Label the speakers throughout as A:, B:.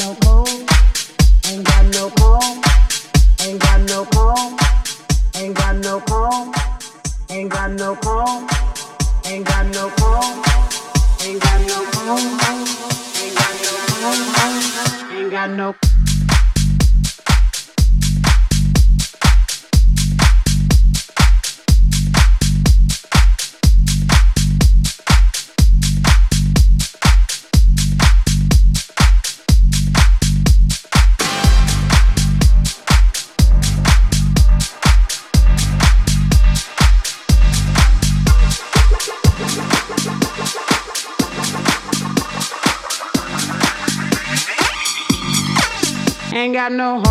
A: no more. Got no home,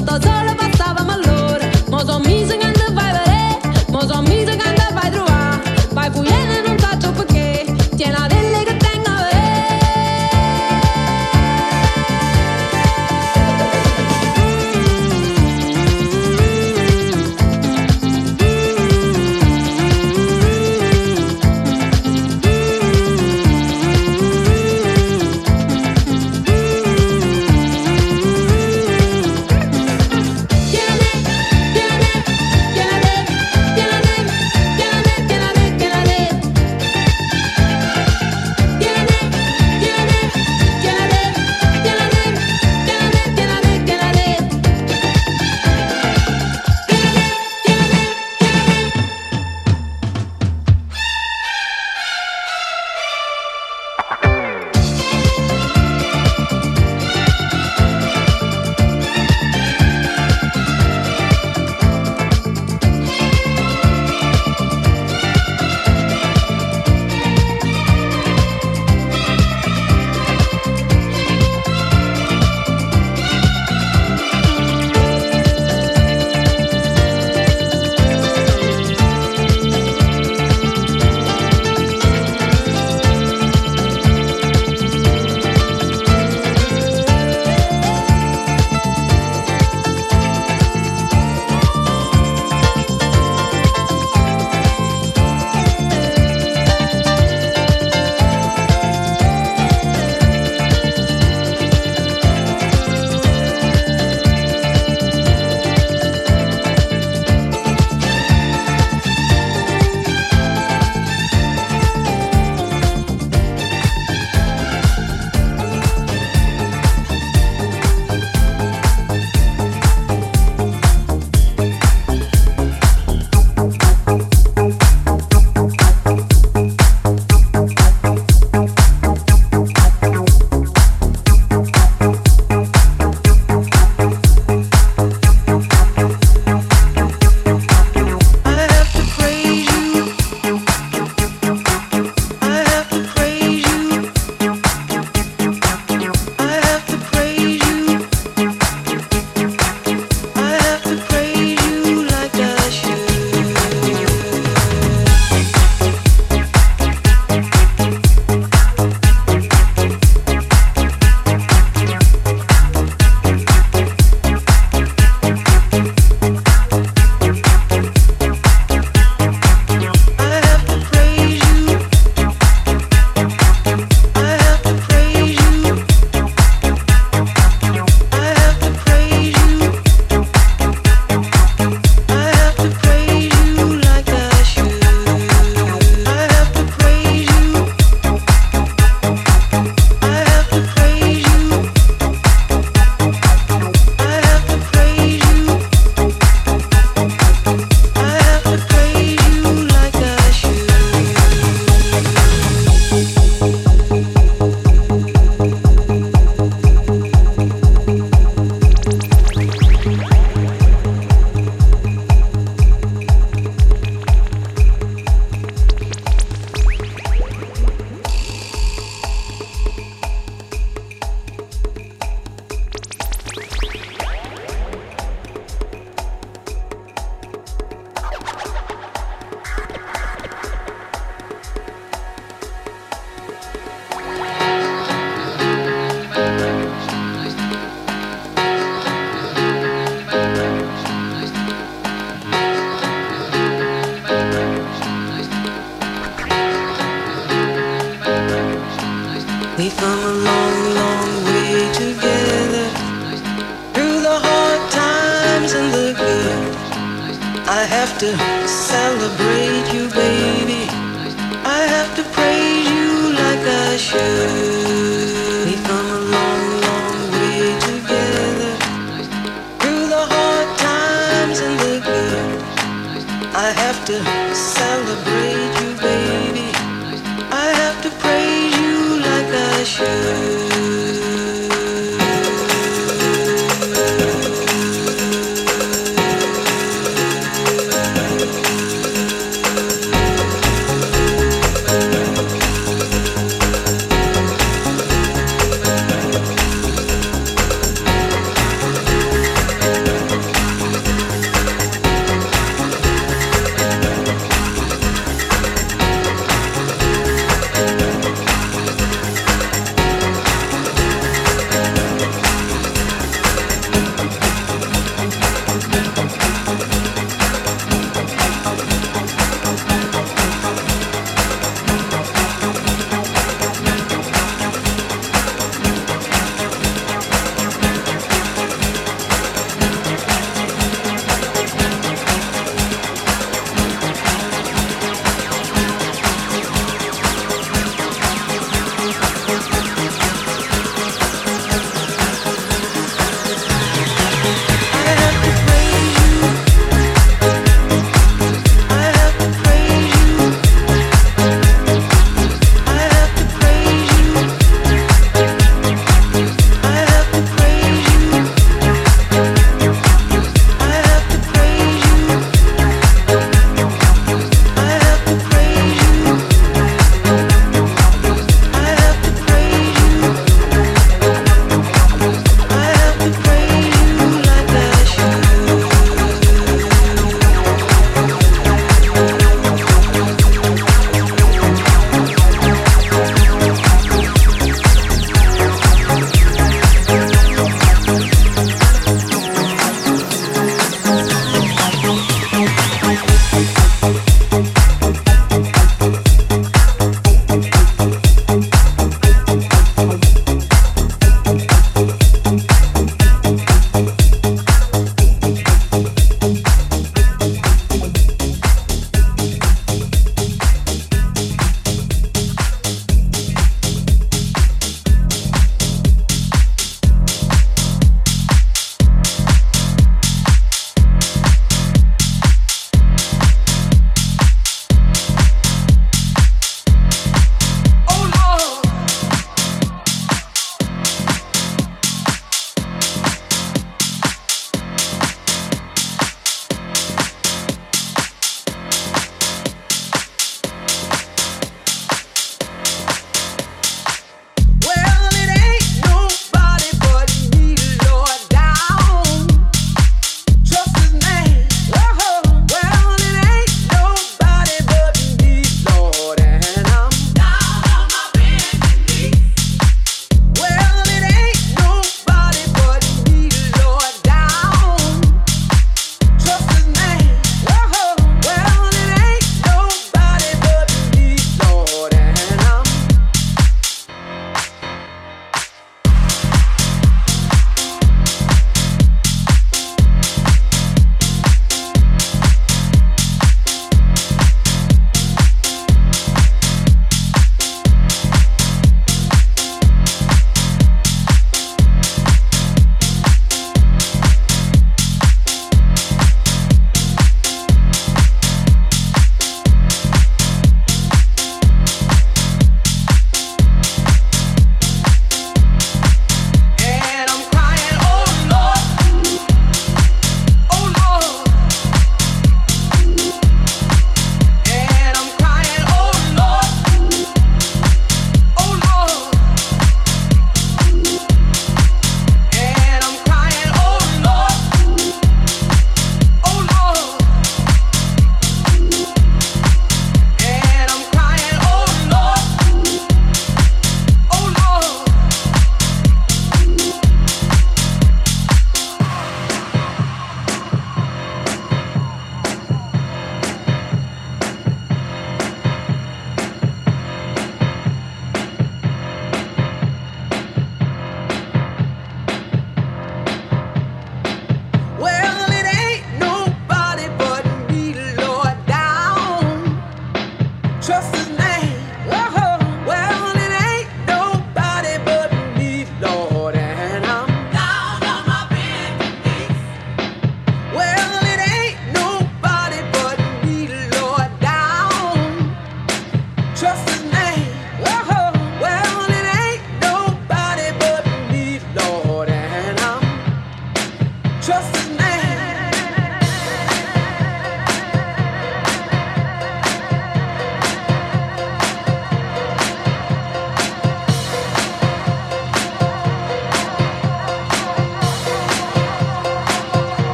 B: nosotros.